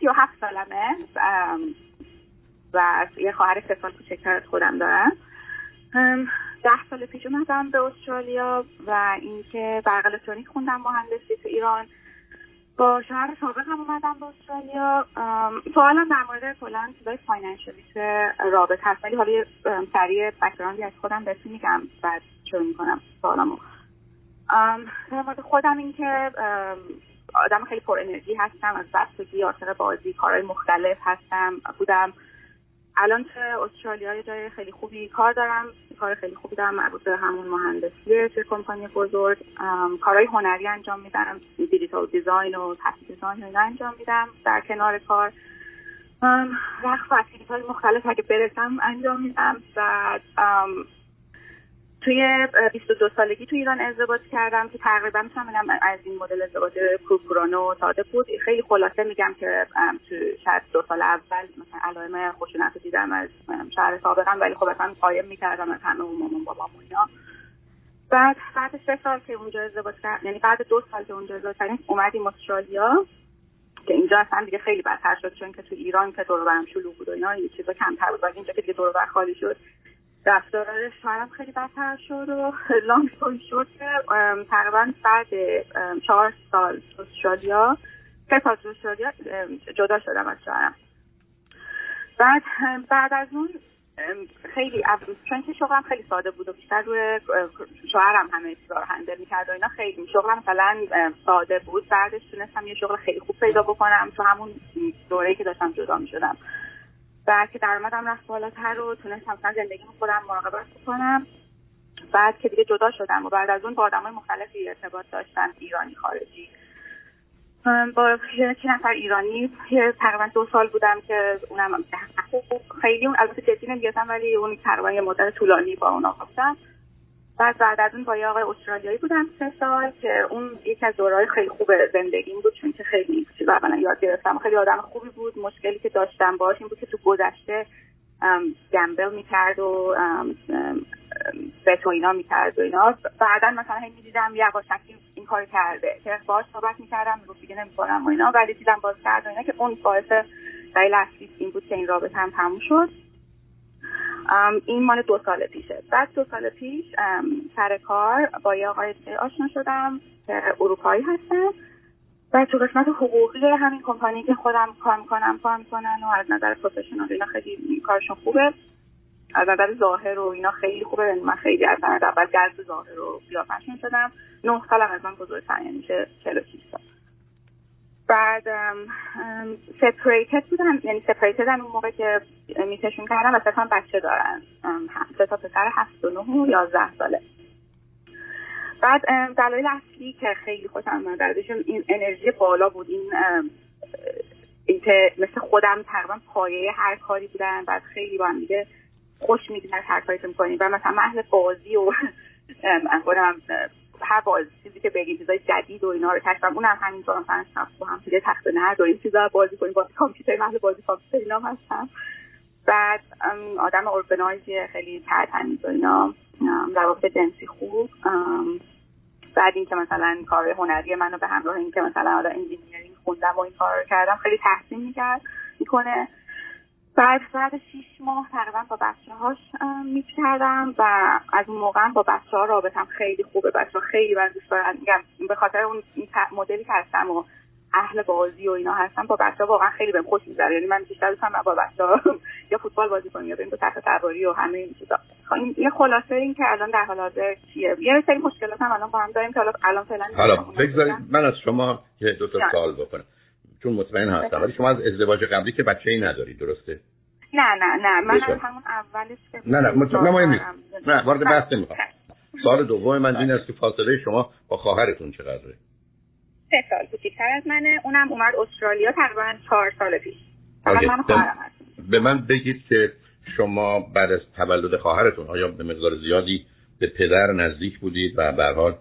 سی و هفت سالمه و یه خواهر سه سال کوچکتر خودم دارم. ده سال پیش اومدم به استرالیا و اینکه برق الکترونیک خوندم مهندسی تو ایران. با سابق هم اومدم به استرالیا. سوالم در مورد کلا چیزای فاینانشیالیس رابط هست. ولی حالا یه سریع بکراندی از خودم بهتون میگم بعد شروع می‌کنم سوالمو. در مورد خودم اینکه آدم خیلی پر انرژی هستم از بستگی عاشق بازی کارهای مختلف هستم بودم. الان تو استرالیا جای خیلی خوبی کار دارم کار خیلی خوبی دارم مربوط به همون مهندسیه چه کمپانی بزرگ. کارهای هنری انجام میدم دیجیتال دیزاین و تصویر دیزاین اینا انجام میدم در کنار کار. رقص و های مختلف اگه برسم انجام میدم. بعد توی 22 سالگی تو ایران ازدواج کردم که تقریبا می‌تونم از این مدل ازدواج کورکورانه و ساده بود. خیلی خلاصه میگم که تو شاید دو سال اول مثلا علائم خشونت دیدم از شهر سابقم ولی خب اصلا قایم می‌کردم از همه مامان بابام اینا. بعد بعد سه سال که اونجا ازدواج کردم یعنی بعد دو سال که اونجا ازدواج کردیم اومدیم استرالیا که اینجا اصلا دیگه خیلی بدتر شد چون که تو ایران که دور برم شلوغ بود و اینا این چیزا کمتر بود. اینجا که دیگه دور خالی شد رفتار شوهرم خیلی بدتر شد و لانگ شد تقریبا بعد چهار سال استرالیا سه سال استرالیا جدا شدم از شوهرم. بعد بعد از اون خیلی چون که شغلم خیلی ساده بود و بیشتر روی شوهرم همه چیزا رو هندل می‌کرد و اینا خیلی شغلم مثلا ساده بود. بعدش تونستم یه شغل خیلی خوب پیدا بکنم تو همون دوره‌ای که داشتم جدا می‌شدم. بعد که درآمدم رفت بالاتر و تونستم مثلا زندگی خودم مراقبت بکنم. بعد که دیگه جدا شدم و بعد از اون با آدمای مختلفی ارتباط داشتم ایرانی خارجی. با یک نفر ایرانی تقریبا دو سال بودم که اونم خیلی اون البته جدی نمی‌گفتم ولی اون تقریبا یه مدت طولانی با اونا گفتم بعد بعد از اون با یه آقای استرالیایی بودم سه سال که اون یکی از دورهای خیلی خوب زندگیم بود چون که خیلی چیزا اولا یاد گرفتم خیلی آدم خوبی بود. مشکلی که داشتم باش این بود که تو گذشته گمبل می‌کرد و بت و اینا می‌کرد و اینا. بعدا مثلا هی می‌دیدم یواشکی این کار کرده که باش صحبت می‌کردم می‌گفت دیگه نمی‌کنم و اینا. ولی دیدم باز کرد و اینا که اون باعث دلیل اصلی این بود که این رابطه هم تموم شد. این مال دو سال پیشه. بعد دو سال پیش سر کار با یه آقای آشنا شدم که اروپایی هستن و تو قسمت حقوقی همین کمپانی که خودم کار می‌کنم کار می‌کنن و از نظر پروفشنال اینا خیلی کارشون خوبه. از نظر ظاهر و اینا خیلی خوبه. من خیلی از نظر اول جذب ظاهر و قیافشون شدم. نه سالم از من بزرگتر یعنی میشه 46 سال. بعد سپریتد بودن یعنی سپریتد اون موقع که میتشون کردم و سه بچه دارن. سه تا پسر هفت و نه و یازده ساله. بعد دلایل اصلی که خیلی خوشم آمد این انرژی بالا بود این اینکه مثل خودم تقریبا پایه هر کاری بودن بعد خیلی با هم خوش میگذره هر کاری می‌کنیم و مثلا اهل بازی و خودم هر باز چیزی که بگید چیزای جدید و اینا رو کشفم اونم همینطور مثلا با هم دیگه تخت نرد و این چیزا بازی کنیم. با کامپیوتر اهل بازی کامپیوتر اینا هستم. بعد آدم organize ی خیلی ترتمیز و اینا. روابط جنسی خوب. بعد اینکه مثلا کار هنری منو به همراه اینکه مثلا حالا engineering خوندم و این کار کردم خیلی تحسین می‌کرد می‌کنه. بعد بعد شیش ماه تقریبا با بچه هاش میت کردم و از اون موقع با بچه ها رابطم خیلی خوبه. بچه ها خیلی من دوست دارن. میگم به خاطر اون مدلی که هستم و اهل بازی و اینا هستم با بچه ها واقعا خیلی بهم خوش میگذره. یعنی من بیشتر دوستم با بچه ها یا فوتبال بازی کنیم یا بریم تخت سواری و همه این چیزا. خب، این یه خلاصه این که الان در حال حاضر چیه. یه سری مشکلات هم الان با هم داریم که الان فعلا حالا بگذارید من از شما که دو تا سوال بکنم. چون مطمئن هستم. ولی شما از ازدواج قبلی که بچه ای ندارید درسته؟ نه نه نه. من از همون اولش که نه نه. مطمئن نیست. نه وارد بحث نمی‌خوام. سال دوم من این است که فاصله شما با خواهرتون چقدره؟ سه سال کوچیک‌تر از منه. اونم اومد استرالیا تقریبا چهار سال پیش. به من بگید که شما بعد از تولد خواهرتون آیا به مقدار زیادی به پدر نزدیک بودید و به حال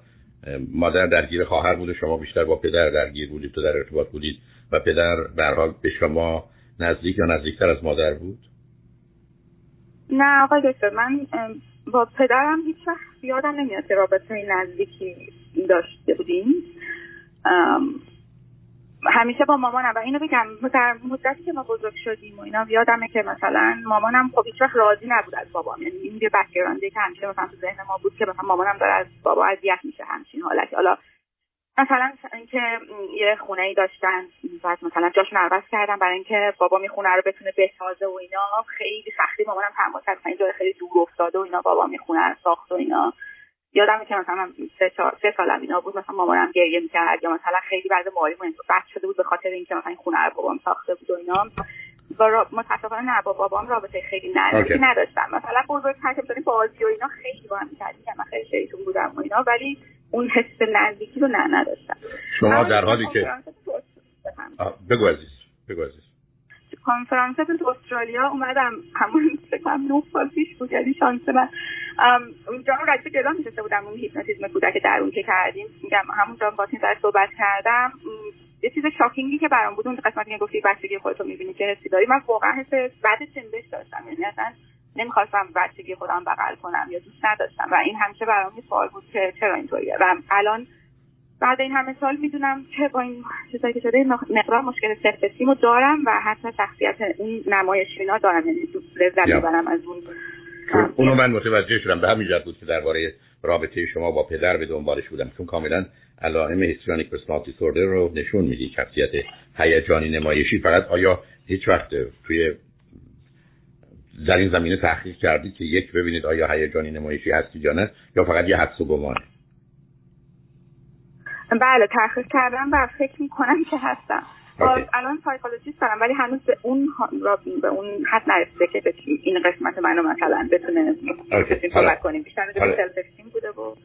مادر درگیر خواهر بوده شما بیشتر با پدر درگیر بودید تو در ارتباط بودید؟ و پدر به حال به شما نزدیک یا نزدیکتر از مادر بود؟ نه آقای دکتر من با پدرم هیچ وقت یادم نمیاد که رابطه نزدیکی داشته بودیم. همیشه با مامانم و اینو بگم در مدتی که ما بزرگ شدیم و اینا یادمه که مثلا مامانم خب هیچ وقت راضی نبود از بابام. یعنی این یه بکگراندی که همیشه مثلا تو ذهن ما بود که مثلا مامانم داره از بابا اذیت میشه همچین حالتی. حالا مثلا اینکه یه خونه ای داشتن بعد مثلا جاشون عوض کردن برای اینکه بابا می خونه رو بتونه بسازه و اینا. خیلی سختی مامانم تحمل کرد این خیلی دور افتاده و اینا بابا می خونه رو ساخت و اینا. یادمه که مثلا سه, سه سالم اینا بود مثلا مامانم گریه می‌کرد یا مثلا خیلی بعد مالی بد شده بود به خاطر اینکه مثلا این خونه رو بابام ساخته بود و اینا. با متاسفانه نه با بابام رابطه خیلی نزدیکی نداشتم. مثلا بزرگتر که بازی و اینا خیلی با هم کردیم من خیلی شیطون بودم و اینا. ولی اون حس نزدیکی رو نه نداشتم. شما در حالی که بگو عزیز بگو عزیز. کنفرانستون تو استرالیا اومدم همون فکرم نه سال پیش بود یعنی شانس من. اونجا هم رجب جلو میشسته بودم اون هیپنوتیزم کودک درون که کردیم. میگم همونجا با تیم صحبت کردم. یه چیز شاکینگی که برام بود اون قسمتی که گفتی بچگی خودتو می‌بینی که حسی داری. من واقعا حس بعد چندش داشتم. یعنی اصلا نمی‌خواستم بچگی خودم بغل کنم یا دوست نداشتم. و این همیشه برام یه سوال بود که چرا اینطوریه؟ و الان بعد این همه سال می‌دونم که با این چیزایی که شده مقدار مشکل self دارم و حتی شخصیت اون نمایشی اینا دارم. یعنی لذت می‌برم از اون. اونو من متوجه شدم. به همین جهت بود که درباره رابطه شما با پدر به دنبالش بودم. چون کاملا علائم histrionic personality disorder رو نشون میدی. شخصیت هیجانی نمایشی. فقط آیا هیچ وقت توی در این زمینه تحقیق کردید که یک ببینید آیا هیجانی نمایشی هستی یا نه یا فقط یه حدس و گمانه؟ بله تحقیق کردم و فکر می‌کنم که هستم. الان سایکولوژیست دارم ولی هنوز به اون به اون حد نرسیده که این قسمت منو مثلا بتونه صحبت کنیم. بیشتر بوده و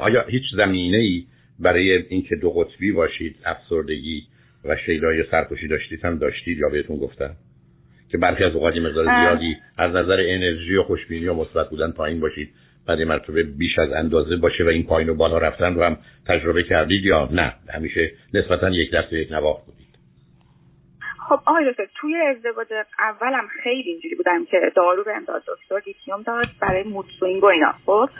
آیا هیچ زمینه ای برای اینکه دو قطبی باشید افسردگی و شیدای سرکشی داشتید هم داشتید یا بهتون گفتم که برخی از اوقات مقدار زیادی از نظر انرژی و خوشبینی و مثبت بودن پایین باشید. بعد مرتبه بیش از اندازه باشه و این پایین و بالا رفتن رو هم تجربه کردید یا نه؟ همیشه نسبتا یک دست یک نواخت بودید. خب آقای دکتر توی ازدواج اولم خیلی اینجوری بودم که دارو بهم داد دکتر لیتیوم داد برای mood swing و اینا خب؟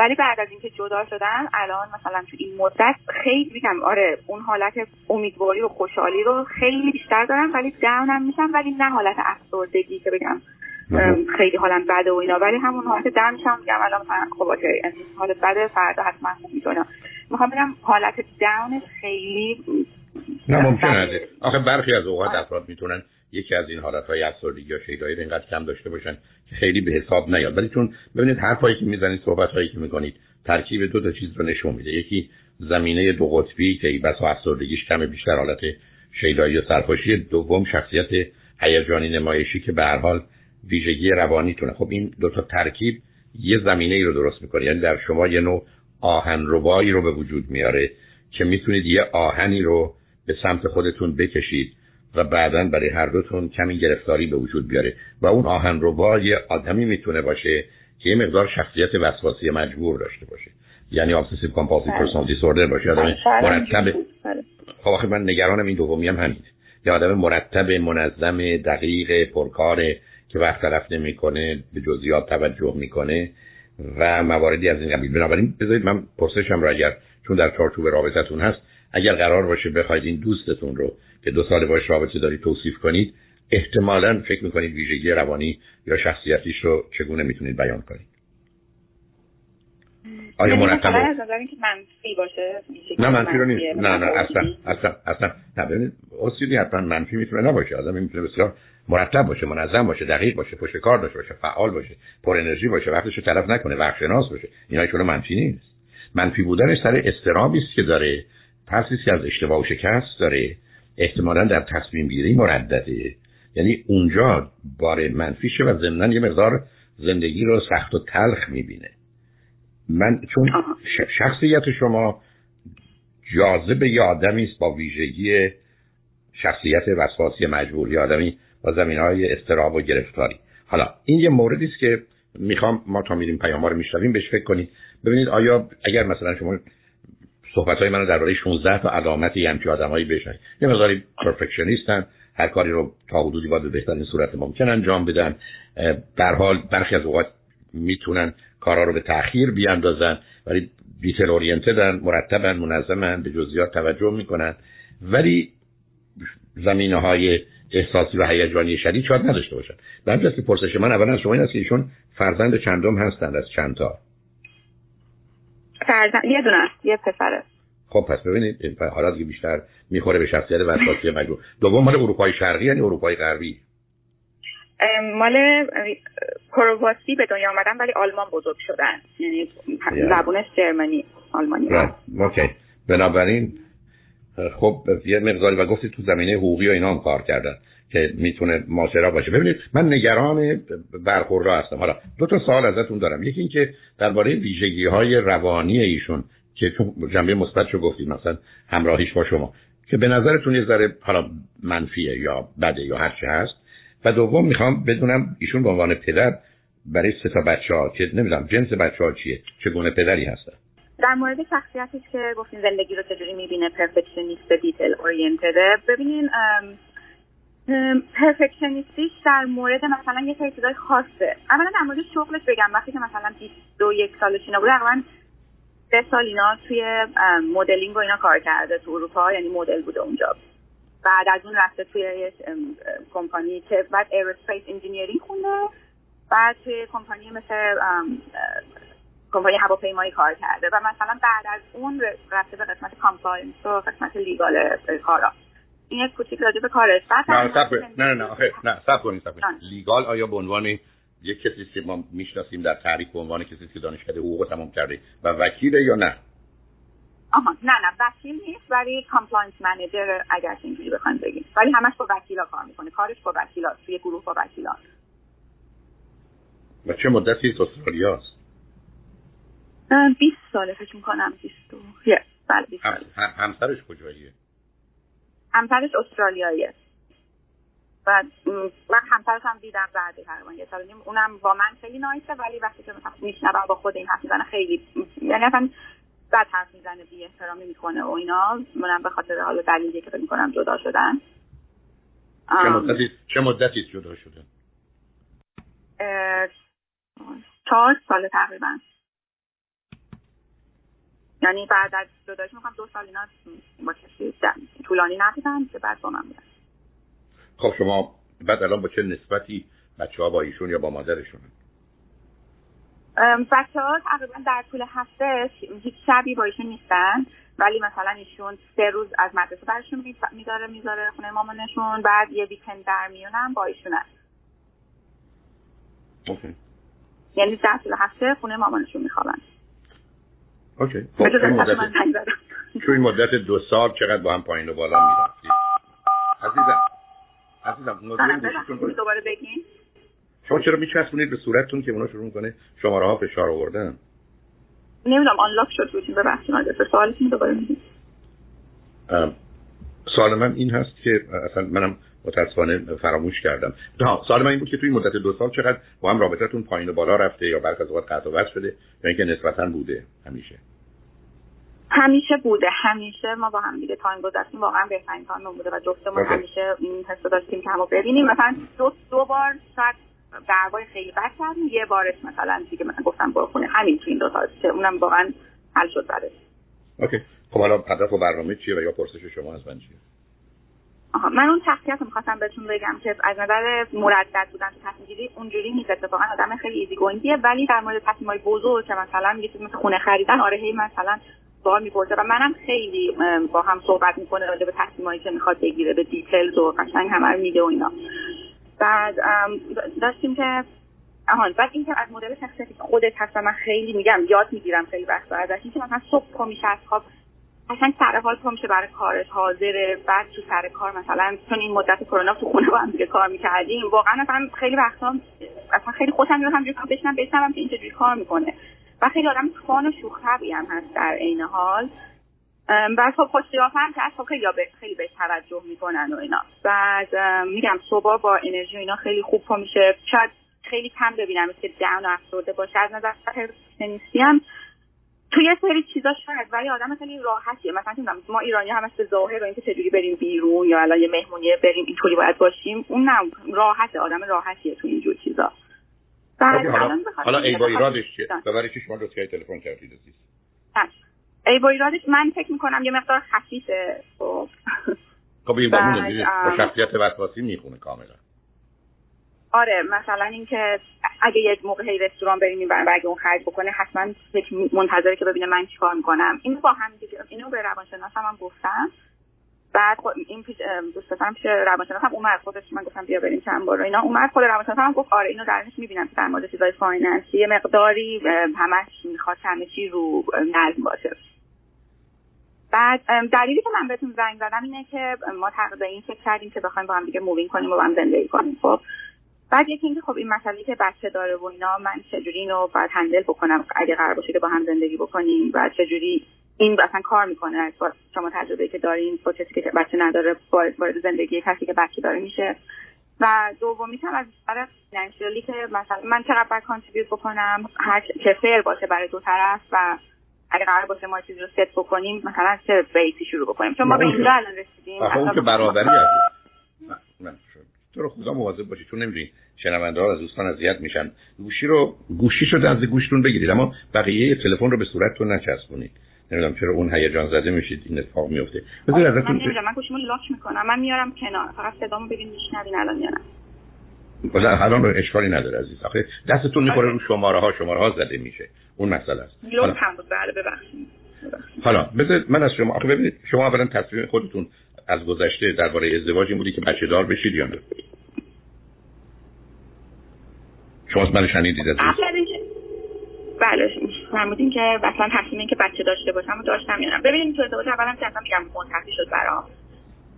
ولی بعد از اینکه جدا شدن الان مثلا تو این مدت خیلی میگم آره اون حالت امیدواری و خوشحالی رو خیلی بیشتر دارم ولی down م میشم ولی نه حالت افسردگی که بگم خیلی حالم بده و اینا. ولی همون حالت دم میشم میگم الان مثلا خب حالت بده فردا حتما خوب می‌تونم می‌خوام بگم حالت داون خیلی نه ممکنه آخه برخی از اوقات افراد می‌تونن یکی از این حالتهای افسردگی یا شیدایی رو اینقدر کم داشته باشن که خیلی به حساب نیاد. ولی چون ببینید حرفایی که می‌زنید صحبتهایی که می‌کنید ترکیب دو تا چیز رو نشون میده. یکی زمینه دو قطبی که بس افسردگیش کم بیشتر حالت شیدایی و سرخوشی. دوم شخصیت هیجانی نمایشی که به هر حال ویژگی روانیتونه خب این دو تا ترکیب یه زمینه ای رو درست می‌کنه. یعنی در شما یه نوع آهن ربایی رو به وجود میاره که می‌تونید یه آهنی رو به سمت خودتون بکشید و بعدا برای هر دوتون کمی گرفتاری به وجود بیاره و اون آهن ربا یه آدمی می‌تونه باشه که یه مقدار شخصیت وسواسی مجبور داشته باشه. یعنی obsessive compulsive personality disorder باشه. آدم بله. مرتب بله. خب آخه من نگرانم این دومی هم همینه. یه آدم مرتب منظم دقیق پرکاره که وقت طرف نمی‌کنه به جزئیات توجه می‌کنه و مواردی از این قبیل. بنابراین بذارید من پرسشم را اگر چون در چارچوب رابطتون هست اگر قرار باشه بخواید این دوستتون رو که دو سال باش رابطه داری توصیف کنید احتمالا فکر می‌کنید ویژگی روانی یا شخصیتیش رو چگونه می‌تونید بیان کنید. آیا یعنی مرتب منفی باشه نه منفی رو نیست. نه نه اصلا اصلا اصلا. نه ببینید اصولی حتما منفی می‌تونه نباشه. آدم می‌تونه بسیار مرتب باشه منظم باشه دقیق باشه پشت کار داشته باشه فعال باشه پر انرژی باشه وقتش رو طرف نکنه وقت شناس باشه اینا منفی نیست. منفی بودنش سر استرابی است که داره ترسی از اشتباه و شکست داره؟ احتمالا در تصمیم گیری مردده. یعنی اونجا بار منفیشه و ضمنا یه مقدار زندگی رو سخت و تلخ می‌بینه. من چون شخصیت شما جاذب یه آدمی است با ویژگی شخصیت وسواسی مجبور یه آدمی با زمین های استراب و گرفتاری. حالا این یه موردی است که می‌خوام ما تا میریم پیام رو میشنویم بهش فکر کنید. ببینید آیا اگر مثلا شما صحبت های من درباره 16 تا علامت یه همچی آدمایی بشن. یه مقداری پرفکشنیستن هر کاری رو تا حدودی باید به بهترین صورت ممکن انجام بدن. در حال برخی از اوقات می‌تونن کارا رو به تاخیر بیاندازن ولی دیتیل اورینتدن مرتبن منظمن به جزئیات توجه می‌کنن. ولی زمینه های احساسی و هیجانی شدید شاید نداشته باشن. همین که پرسش من اولا از شما این است که ایشون فرزند چندم هستند از چند تا فرزند یه دونه یه پسره. خب پس ببینید حالا دیگه بیشتر می‌خوره به شخصیت وسواسی مجبور دوم مال اروپای شرقی یعنی اروپای غربی؟ مال کرواسی به دنیا آمدن ولی آلمان بزرگ شدن. یعنی زبونش جرمنی آلمانی. اوکی. بنابراین خب یه مقداری و گفتی تو زمینه حقوقی و اینا هم کار کردن. که می‌تونه ماجرا باشه. ببینید من نگران برخورد هستم. حالا دو تا سوال ازتون دارم. یکی اینکه درباره ویژگی های روانی ایشون که جنبه مثبتشو گفتید مثلا همراهیش با شما که به نظرتون یه ذره حالا منفیه یا بده یا هر چه هست. و دوم می‌خوام بدونم ایشون به عنوان پدر برای سه تا بچه ها که نمی‌دونم جنس بچه ها چیه؟ چگونه پدری هستن؟ در مورد شخصیتش که گفتین زندگی رو چجوری می‌بینه پرفکشنیست دیتیل اورینتده ببینین پرفکشنیستیش در مورد مثلا یه سری چیزای خاصه. اولا در مورد شغلش بگم. وقتی که مثلا 21 سالش اینا بود تقریبا سه سال اینا توی مدلینگ و اینا کار کرده تو اروپا یعنی مدل بوده اونجا. بعد از اون رفته توی یه کمپانی که بعد aerospace engineering خونده. بعد توی کمپانی مثل کمپانی هواپیمایی کار کرده. و مثلا بعد از اون رفته به قسمت compliance و قسمت legal کارا. این یک کوچیک راجع به کارش بعد نه نه نه نه نه صبر کنید صبر کنید. legal آیا به عنوان یک کسی که ما می‌شناسیم در تعریف به عنوان کسی که دانشکده حقوق تمام کرده و وکیل یا نه؟ آها نه نه وکیل نیست ولی compliance manager اگر اینجوری بخوایم بگیم. ولی همش با وکیلا کار می‌کنه. کارش با وکیلا توی گروه با وکیلا و چه مدتی استرالیا است 20 ساله فکر می‌کنم 20 بله 20 هم، همسرش کجاییه؟ همسرش استرالیاییه. و من همسرش هم دیدم بعد تقریبا یه سال اونم با من خیلی نایسه ولی وقتی که میشنوم با خود این حرف می‌زنه خیلی یعنی اصلا بد حرف می‌زنه بی احترامی می‌کنه و اینا. منم به خاطر حال دلیلی که فکر می‌کنم جدا شدن. چه مدتی چه مدتی جدا شدن؟ چهار سال تقریبا. یعنی بعد از جدایش می‌خوام دو سال اینا با کسی طولانی نبودن که بعد با من بودن. خب شما بعد الان با چه نسبتی بچه ها با ایشون یا با مادرشون؟ بچه ها تقریبا در طول هفته هیچ شبی با ایشون نیستن ولی مثلا ایشون سه روز از مدرسه برشون میداره می‌ذاره خونه مامانشون بعد یه ویکند در میونم با ایشونن. اوکی. یعنی در طول هفته خونه مامانشون میخوابن. اوکی. توی این مدت دو سال چقدر با هم پایین و بالا می‌رفتید عزیزم. عزیزم دوباره بگین. شما چرا میچسبونید به صورتتون که اونا شروع می‌کنه؟ شماره ها فشار آوردن. نمی‌دونم آنلاک شد بودیم ببخشید سوالتون دوباره میگید سوال من این هست که اصلا منم متاسفانه فراموش کردم. ها سوال من این بود که توی مدت دو سال چقدر با هم رابطتون پایین و بالا رفته یا برخ از اوقات قطع و شده یا اینکه نسبتا بوده همیشه؟ همیشه بوده همیشه ما با هم دیگه time گذاشتیم واقعا بهترین time بوده و جفتمون همیشه این حس داشتیم که همو ببینیم. مثلا دو دو بار شاید دعوای خیلی بد کردیم یه بارش مثلا دیگه مثلا گفتم برو خونه همین تو این دو تا که اونم واقعا حل شد بعدش OK. خب حالا هدف و برنامه چیه و یا پرسش شما از من چیه؟ آها من اون شخصیت رو می‌خواستم بهتون بگم که از نظر مردد بودن تو تصمیم گیری اونجوری نیست اتفاقا آدم خیلی easy going یه ولی در مورد تصمیم های بزرگ که مثلا یه مثل خونه خریدن آره هی مثلا سوال می‌پرسه و منم خیلی با هم صحبت می‌کنه راجع به تصمیمایی که می‌خواد بگیره به details و قشنگ همه رو میگه و اینا. بعد داشتیم که آهان بعد اینکه از مدل شخصیتی که خودت هست من خیلی میگم یاد می‌گیرم خیلی وقتا ازش اینکه مثلا صبح پا میشه از خواب قشنگ سر حال پا میشه برای کارش حاضره. بعد تو سر کار مثلا چون این مدت کرونا تو خونه با هم دیگه کار می‌کردیم واقعا مثلا خیلی وقتا اصلا خیلی خوشم میاد همینجوری بشنم بشنوم که این کار می‌کنه. و خیلی آدم فان و شوخ هم هست در عین حال بعد خب خوش هم که خب خیلی خیلی بهش توجه می‌کنن و اینا. بعد میگم صبح با انرژی اینا خیلی خوب پا میشه. شاید خیلی کم ببینم که داون و افسرده باشه. از نظر پرفکشنیستی هم توی یه سری چیزا شاید ولی آدم خیلی راحتیه. مثلا ما ایرانی هم به ظاهر و اینکه چجوری بریم بیرون یا الان یه مهمونی بریم اینطوری باید باشیم اون نه راحته. آدم راحتیه تو اینجور چیزا. حالا حالا ای با ایرادش چیه؟ ببری که شما لطفی تلفن کردید عزیز. ای با ایرادش من فکر می‌کنم یه مقدار خفیفه. خب. خب این با شخصیت وسواسی می‌خونه کاملا. آره مثلا اینکه اگه یه موقع هی رستوران بریم و اگه اون خرج بکنه حتما فکر منتظره که ببینه من چیکار می‌کنم. اینو با هم دیگه اینو به روانشناسم هم گفتم. بعد خود این پیش دوست پسرم پیش روانشناس هم اومد. خودش من گفتم بیا بریم چند بار اینا. اومد. خود روانشناس هم گفت آره اینو درونش می‌بینم در مورد چیزای finance ی یه مقداری همش می‌خواد همه چی رو نظم باشه. بعد دلیلی که من بهتون زنگ زدم اینه که ما تقریبا این فکر کردیم که بخوایم با هم دیگه move in کنیم و با هم زندگی کنیم. خب. بعد یکی اینکه خب این مسئله که بچه داره و اینا من چجوری اینو باید handle بکنم؟ اگه قرار باشه که با هم زندگی بکنیم و چجوری این اصلا کار می‌کنه شما تجربه که دارین با کسی که بچه نداره وارد زندگی کسی که بچه داره میشه. و دومی هم از نظر financially که مثلا من چقدر باید contribute بکنم هر که fair باشه برای دو طرف و اگه قرار باشه ما چیزی رو ست بکنیم مثلا چه بیتی شروع بکنیم. چون ما به اینجا الان رسیدیم. اون که برابری تو رو خدا مواظب باشید چون نمی‌دونی شنونده ها از دوستان اذیت میشن. گوشی رو گوشی شده از گوشتون بگیرید اما بقیه تلفن رو به صورتتون نچسبونید. نمی‌دونم چرا اون هیجان زده میشید این اتفاق میفته بذار ازتون من, من گوشیمو لاک می‌کنم. من میارم کنار. فقط صدامو ببین میشنوین الان میارم. ولی الان رو اشکالی نداره عزیز. آخه دستتون می‌خوره رو شماره ها شماره ها زده میشه. اون مسئله است. بود. بله ببخشید. حالا بذار من از شما آخه ببینید شما اولا تصمیم خودتون از گذشته درباره ازدواج این بودی که بچه دار بشید یا نه؟ شما از من شنیدید از بله فرمودین که مثلا تصمیم که بچه داشته باشم و داشتم یا ببینید تو ازدواج اولم که اصلا میگم منتفی شد برام.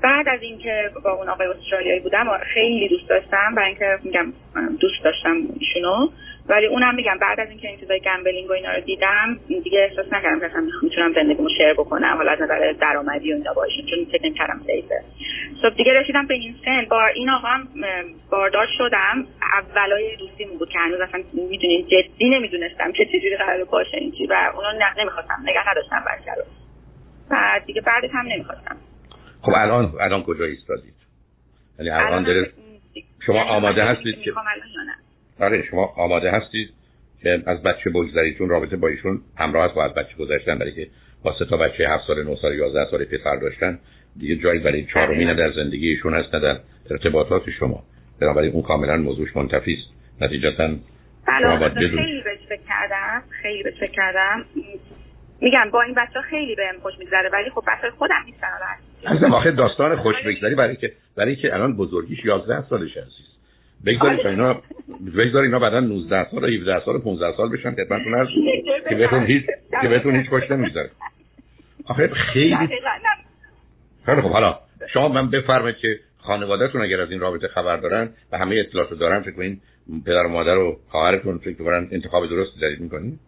بعد از اینکه با اون آقای استرالیایی بودم خیلی دوست داشتم برای اینکه میگم دوست داشتم ایشونو. ولی اونم میگم بعد از اینکه این چیزای گمبلینگ و اینا رو دیدم دیگه احساس نکردم که اصلا می‌تونم زندگیمو شیر بکنم حالا از نظر درآمدی و اینا باشین چون فکر نمی‌کردم سیفه خب دیگه رسیدم به این سن. با این آقا هم باردار شدم. اولای دوستی بود که هنوز اصلا می‌دونین جدی نمی‌دونستم که چجوری قرار باشه این چی. و اونو نمی‌خواستم نگه نداشتم بچه رو. بعد دیگه بعدش هم نمی‌خواستم. خب الان الان کجا ایستادید؟ یعنی الان داره شما آماده هستید که آره شما آماده هستید که از بچه بگذارید چون رابطه با ایشون همراه است با از بچه گذاشتن برای که با سه تا بچه 7 سال 9 سال 11 سال پسر داشتن. دیگه جایی برای چهارمی نه در زندگی ایشون هست نه در ارتباطات شما. بنابراین اون کاملا موضوعش منتفی است. نتیجتا باید خیلی بهش فکر کردم خیلی بهش فکر کردم. میگم با این بچه خیلی بهم خوش میگذره ولی خب بچه خودم نیستن از واقع داستان خوش بگذری برای که برای که الان بزرگیش 11 سالش بگذارید تا اینا بگذارید اینا بعدا 19 سال 17 سال 15 سال بشن خدمتتون هست که بهتون هیچ که بهتون هیچ خوش نمیگذره. آخه خیلی خیلی خب حالا شما من بفرمایید که خانوادهتون اگر از این رابطه خبر دارن و همه اطلاعات دارن فکر کنین پدر و مادر و خواهرتون فکر کنن انتخاب درستی دارید می‌کنین؟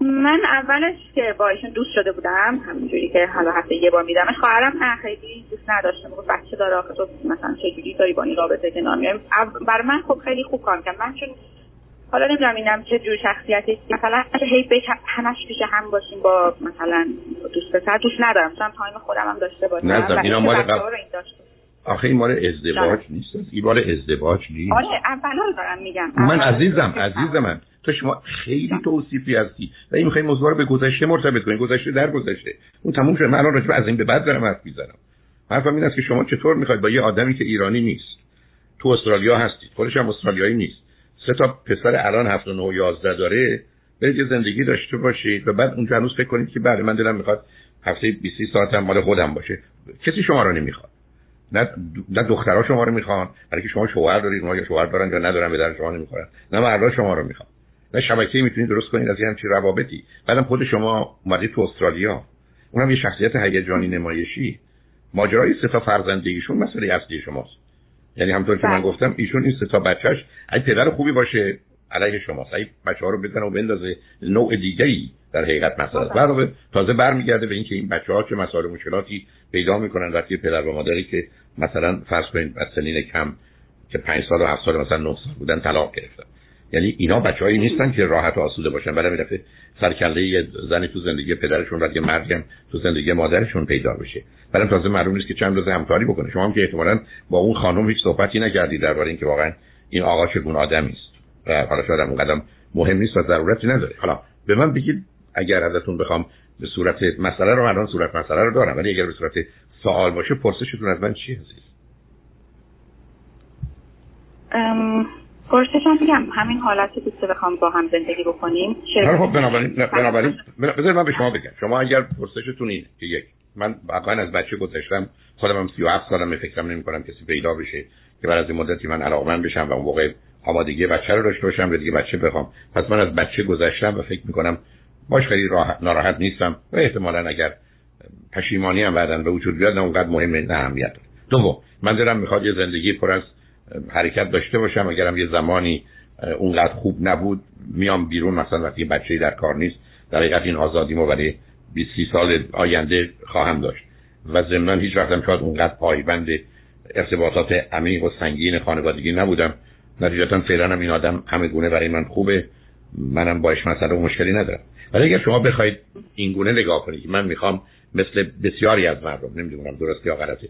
من اولش که با ایشون دوست شده بودم همینجوری که حالا هفته یه بار میدمش خواهرم نه خیلی دوست نداشته می‌گفت بچه داره آخه تو مثلا چجوری داری با این رابطه کنار میایم برای من خب خیلی خوب کار کرد من چون حالا نمی‌دونم اینم چه جور شخصیتی. مثلا هی به همش پیش هم باشیم با مثلا دوست پسر دوست ندارم. مثلا تایم خودم هم داشته باشم نه اینا مال آخه این مال ازدواج نیست. این مال ازدواج نیست. آره اولا دارم میگم. من عزیزم عزیزم من. تو شما خیلی توصیفی هستی. و این می‌خوای موضوع رو به گذشته مرتبط کنی. گذشته در گذشته. اون تموم شده من الان راجع از این به بعد دارم حرف می‌زنم. حرفم این است که شما چطور می‌خواید با یه آدمی که ایرانی نیست. تو استرالیا هستید. خودش هم استرالیایی نیست. سه تا پسر الان هفت و نه و یازده داره. برید یه زندگی داشته باشید. و بعد اونجا هنوز فکر کنید که بله من دلم می‌خواد هفته 20 ساعت هم مال خودم باشه. کسی شما رو نمی‌خواد. نه نه دخترها شما رو می‌خوان. برای که شما شوهر دارید. اونها یا شوهر دارن یا ندارن به در شما نمی‌خورن. نه مردا شما رو می‌خوان. نه شبکه‌ای می‌تونید درست کنید از یه همچین روابطی. بعدم خود شما اومدید تو استرالیا. اونم یه شخصیت هیجانی نمایشی. ماجرای سه تا فرزندگیشون مسئله اصلی شماست. یعنی همطور که من بله. گفتم ایشون این سه تا بچهش اگه پدر خوبی باشه علیه شماست. اگه بچه ها رو بزنه و بندازه نوع دیگه ای در حقیقت مسئله است. بعد تازه برمیگرده به اینکه این بچه ها چه مسائل مشکلاتی پیدا می‌کنن. وقتی پدر و مادری که مثلا فرض کنید از سنین کم که 5 سال و 7 سال مثلا 9 سال بودن طلاق گرفتن. یعنی اینا بچه‌ای نیستن که راحت و آسوده باشن. بعد می‌رفته سرکله یه زنی تو زندگی پدرشون و یه مردی هم تو زندگی مادرشون پیدا بشه. بعدم تازه معلوم نیست که چند روز همکاری بکنه. شما هم که احتمالاً با اون خانم هیچ صحبتی نکردید درباره اینکه واقعا این آقا چگونه آدمی است. و حالا شاید اون قدم مهم نیست و ضرورتی نداره. حالا به من بگید اگر ازتون بخوام به صورت مسئله رو الان صورت مسئله رو دارم ولی اگر به صورت سوال باشه پرسشتون از من چی هست؟ پرسشم میگم همین حالت که بخوام با هم زندگی بکنیم خب بنابراین بنابراین بذار من به شما بگم. شما اگر پرسشتون اینه که یک من واقعا از بچه گذشتم خودم هم 37 سالم فکرم نمی کنم کسی پیدا بشه که بعد از این مدتی من علاقمند بشم و اون موقع آمادگی بچه رو داشته باشم و دیگه بچه بخوام. پس من از بچه گذشتم و فکر می‌کنم باش خیلی راحت ناراحت نیستم و احتمالا اگر پشیمانی هم بعدن به وجود بیاد نه اونقدر مهم نه اهمیت دوم من دلم می‌خواد یه زندگی پر از حرکت داشته باشم. اگرم یه زمانی اونقدر خوب نبود میام بیرون مثلا وقتی بچه در کار نیست در حقیقت این آزادیمو برای 20 سال آینده خواهم داشت. و ضمنا هیچ وقتم شاید اونقدر پایبند ارتباطات عمیق و سنگین خانوادگی نبودم. نتیجتا فعلا هم این آدم همه گونه برای من خوبه. منم باش مسئله و مشکلی ندارم. ولی اگر شما بخواید این گونه نگاه کنید من می‌خوام مثل بسیاری از مردم نمی‌دونم درست یا غلطه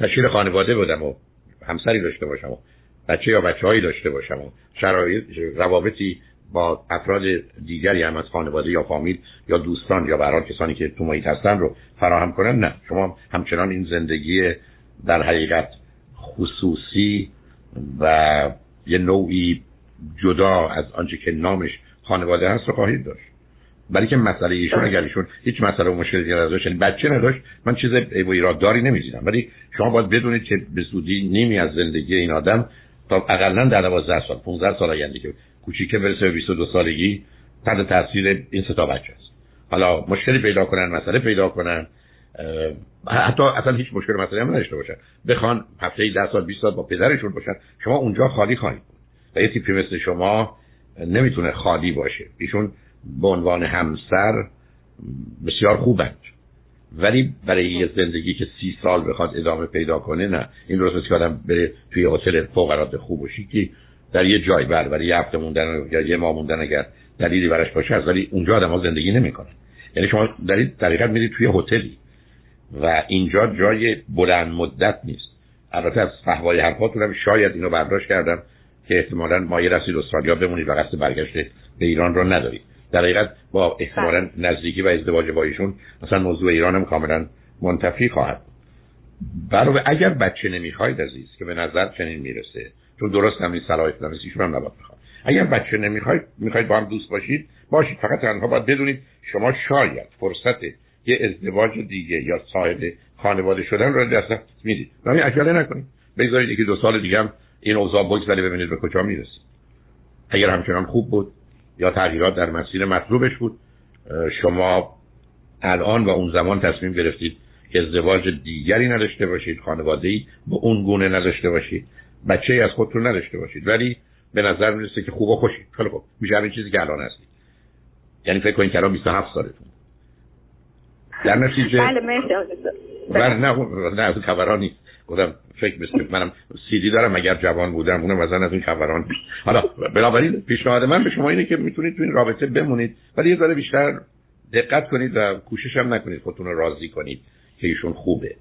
تشکیل خانواده بودم و همسری داشته باشم و بچه یا بچه هایی داشته باشم و شرایط روابطی با افراد دیگری هم از خانواده یا فامیل یا دوستان یا برای کسانی که تو محیط هستن رو فراهم کنن نه. شما همچنان این زندگی در حقیقت خصوصی و یه نوعی جدا از آنچه که نامش خانواده هست رو خواهید داشت. برای که مسئله ایشون اگر ایشون هیچ مسئله و مشکلی دیگر نداشت یعنی بچه نداشت من چیز ایو ایراد داری نمی‌دیدم ولی شما باید بدونید که به زودی نیمی از زندگی این آدم تا اقلا در 12 سال 15 سال آینده که کوچیکه برسه به 22 سالگی تحت تاثیر این سه تا بچه است. حالا مشکلی پیدا کنن مسئله پیدا کنن حتی اصلا هیچ مشکل مسئله هم نداشته باشن. بخوان هفته 10 سال 20 سال با پدرشون باشن شما اونجا خالی خواهید بود. و یه تیپی مثل شما نمی‌تونه خالی باشه. ایشون به عنوان همسر بسیار خوبند ولی برای یه زندگی که سی سال بخواد ادامه پیدا کنه نه. این درست که آدم بره توی هتل فوق خوب و شیکی در یه جای بر برای یه هفته موندن یا یه ماه موندن اگر دلیلی براش باشه از ولی اونجا آدم ها زندگی نمی‌کنن. یعنی شما این طریقت میرید توی هتلی. و اینجا جای بلند مدت نیست. البته از فهوای حرفاتون هم شاید اینو برداشت کردم که احتمالا مایه رسید استرالیا بمونید و قصد برگشت به ایران رو ندارید. در حقیقت با احتمالا بله. نزدیکی و ازدواج با ایشون مثلا موضوع ایران هم کاملا منتفی خواهد. برای اگر بچه نمی‌خواید عزیز که به نظر چنین می‌رسه چون درست همین صلاحیت نمیسی ایشون هم نباید می‌خواد اگر بچه نمی‌خواید می‌خواید با هم دوست باشید باشید. فقط تنها باید بدونید شما شاید فرصت یه ازدواج دیگه یا صاحب خانواده شدن رو دست می‌دید. همین عجله نکنید. بگذارید یکی دو سال دیگه هم این اوضاع بگذره ببینید به کجا می‌رسید اگر همچنان خوب بود یا تغییرات در مسیر مطلوبش بود. شما الان و اون زمان تصمیم گرفتید که ازدواج دیگری نداشته باشید خانواده ای به اون گونه نداشته باشید بچه ای از خودتون نداشته باشید. ولی به نظر می‌رسه که خوب و خوشید. خیلی خوب. میشه همین چیزی که الان هستید. یعنی فکر کنید که الان 27 سالتون. در نتیجه بله مرسی. بله نه نه خبران گفتم فکر مثل منم سیدی دارم اگر جوان بودم اونم مثلا از این خبران حالا بنابراین پیشنهاد من به شما اینه که می‌تونید تو این رابطه بمونید ولی یه ذره بیشتر دقت کنید و کوشش هم نکنید خودتون راضی کنید که ایشون خوبه.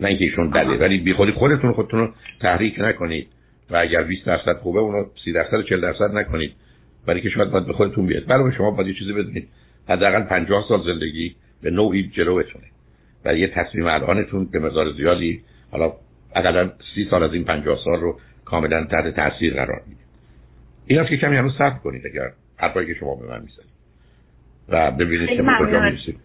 نه اینکه ایشون بده ولی بی خودی خودتون خودتون رو تحریک نکنید و اگر 20 درصد خوبه اونو 30 درصد 40 درصد نکنید. برای که شاید باید به خودتون بیاد. برای شما باید یه چیزی بدونید. حداقل 50 سال زندگی به نوعی جلوتونه. و یه تصمیم الانتون به مقدار زیادی حالا اقلا سی سال از این پنجاه سال رو کاملا تحت تاثیر قرار میده. این هست که کمی هنوز صبر کنید اگر حرفایی که شما به من می‌زنید. و ببینید که کجا می‌رسید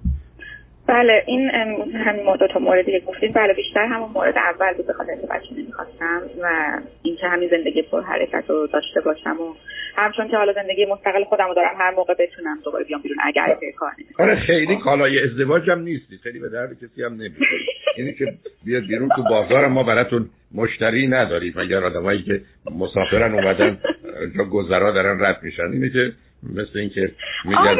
بله این همین دو تا موردی که گفتید بله بیشتر همون مورد اول بود بخاطر اینکه بچه نمی‌خواستم و اینکه همین زندگی پر حرکت رو داشته باشم و همچون که حالا زندگی مستقل خودم رو دارم هر موقع بتونم دوباره بیام بیرون اگر که کار آره خیلی کالای ازدواج هم نیستی خیلی به درد کسی هم نمی‌خوره. اینی که بیاد بیرون تو بازار ما براتون مشتری نداریم. مگر آدمایی که مسافرن اومدن جا گذرا دارن رد میشن. اینی که مثل اینکه میگن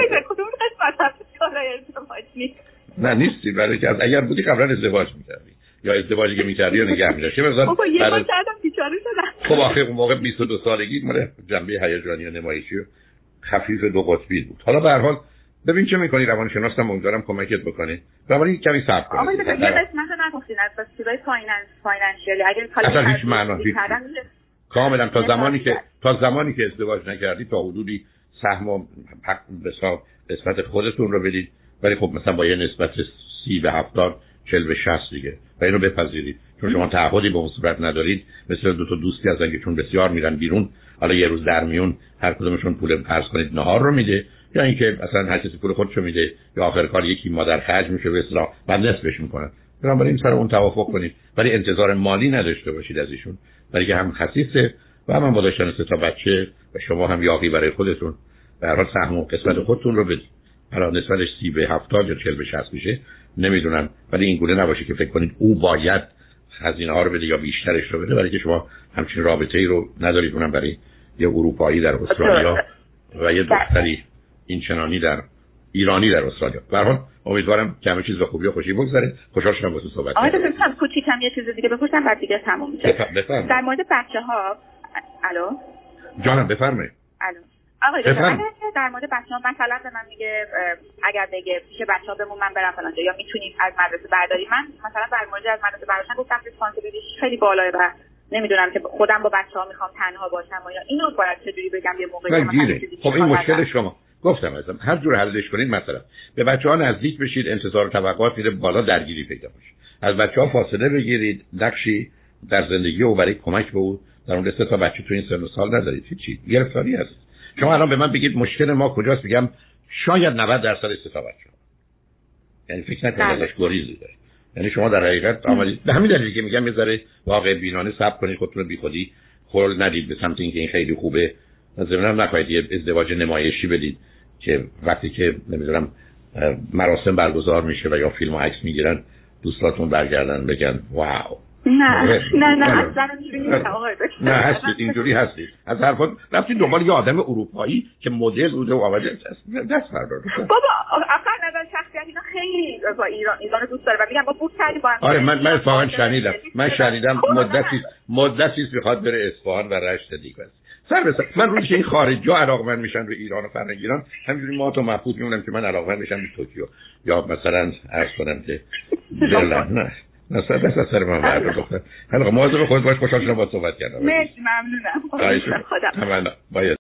نه نیستی. برای که اگر بودی قبلا ازدواج می‌کردی. یا ازدواجی که می‌کردی یا نگه چه مثلا شدم. خب آخه اون موقع 22 سالگی مال جنبه هیجانی و نمایشی و خفیف دو قطبی بود. حالا به هر حال ببین چه می‌کنی؟ روانشناسم امیدوارم کمکت بکنه. بنابراین کمی صبر کن آقای دکتر یه قسمت نگفتین از چیزای فایننس فاینانشیالی اگر اصلا هیچ معنی کاملا تا زمانی که تا زمانی که ازدواج نکردی تا حدودی سهم و حق قسمت خودتون رو بدید. ولی خب مثلا با یه نسبت سی به هفتاد چل به شست دیگه. و اینو بپذیرید. چون شما تعهدی به اون صورت ندارید مثل دو تا دوستی هستن که چون بسیار میرن بیرون. حالا یه روز در میون هر کدومشون پول فرض کنید نهار رو میده. یا اینکه اصلا هر کسی پول خودشو میده یا آخر کار یکی مادر خرج میشه به اصطلاح بعد نصفش می‌کنن. بنابراین سر اون توافق کنید. ولی انتظار مالی نداشته باشید از ایشون. برای که هم خصیصه و هم, هم با داشتن تا بچه و شما هم یاقی برای خودتون. به هر حال سهم و قسمت خودتون رو بدید. حالا نسبتش سی به هفتاد یا چل به شست میشه. نمی‌دونم. ولی این گونه نباشه که فکر کنید او باید هزینه ها رو بده یا بیشترش رو بده. برای که شما همچین رابطه ای رو ندارید. اونم برای یه اروپایی در استرالیا و یه دختری. این چنانی در ایرانی در استرالیا. به امیدوارم که همه چیز به خوبی و خوشی بگذره. خوشحال شدم با تو صحبت آقای دکتر می‌تونم کوچیکم یه چیز دیگه بپرسم بعد دیگه تموم میشه. در مورد بچه ها الو؟ جانم بفرمایید. الو. آقای دکتر در مورد بچه ها مثلا به من میگه اگر بگه پیش بچه ها بمون من برم فلان یا می‌تونیم از مدرسه برداری من مثلا در مورد از مدرسه برداشتن گفتم ریسپانسیبیلیتیش خیلی بالاه و نمی‌دونم که خودم با بچه ها می‌خوام تنها باشم یا اینو باید چجوری بگم یه موقعی خب این مشکل شما. گفتم ازم هر جور حلش کنید مثلا. به بچه ها نزدیک بشید انتظار و توقعات میره بالا درگیری پیدا باشه از بچه ها فاصله بگیرید. نقشی در زندگی و برای کمک به او در اون سه تا بچه تو این سن و سال ندارید هیچی گرفتاری هست. شما الان به من بگید مشکل ما کجاست؟ بگم شاید 90 درصد سه تا بچه. یعنی فکر نکنید بله. ازش گریزی داره یعنی شما در حقیقت آمدید. به همین دلیلی که میگم یه ذره واقع بینانه صبر کنید خودتون بی خودی خورل ندید به سمت اینکه این خیلی خوبه. ضمن نخواهید یه ازدواج نمایشی بدید که وقتی که نمی‌دونم مراسم برگزار میشه و یا فیلم و عکس می‌گیرن دوستاتون برگردن بگن واو. نه نه نه نه هستید اینجوری هستید. از حرفات رفتید دنبال یه آدم اروپایی که مدل بوده و آمده. دست بردار بابا آخر نظر شخصیت اینا خیلی با ایران ایران دوست داره و میگم با بود کردی با آره من من اتفاقا شنیدم. من شنیدم مدتی مدتی می‌خواد بره اصفهان و رشت دیگه سر بسر من روی که این خارجی ها من میشن رو ایران و فرنگ ایران. همینجوری ما تو محفوظ میمونم که من علاقمند میشم به توکیو یا مثلا عرض کنم که برلن نه. نه سر دست از سر من برد دختر حالا مواظب خود باش خوشحال شدم با صحبت کردم. مرسی ممنونم. خدا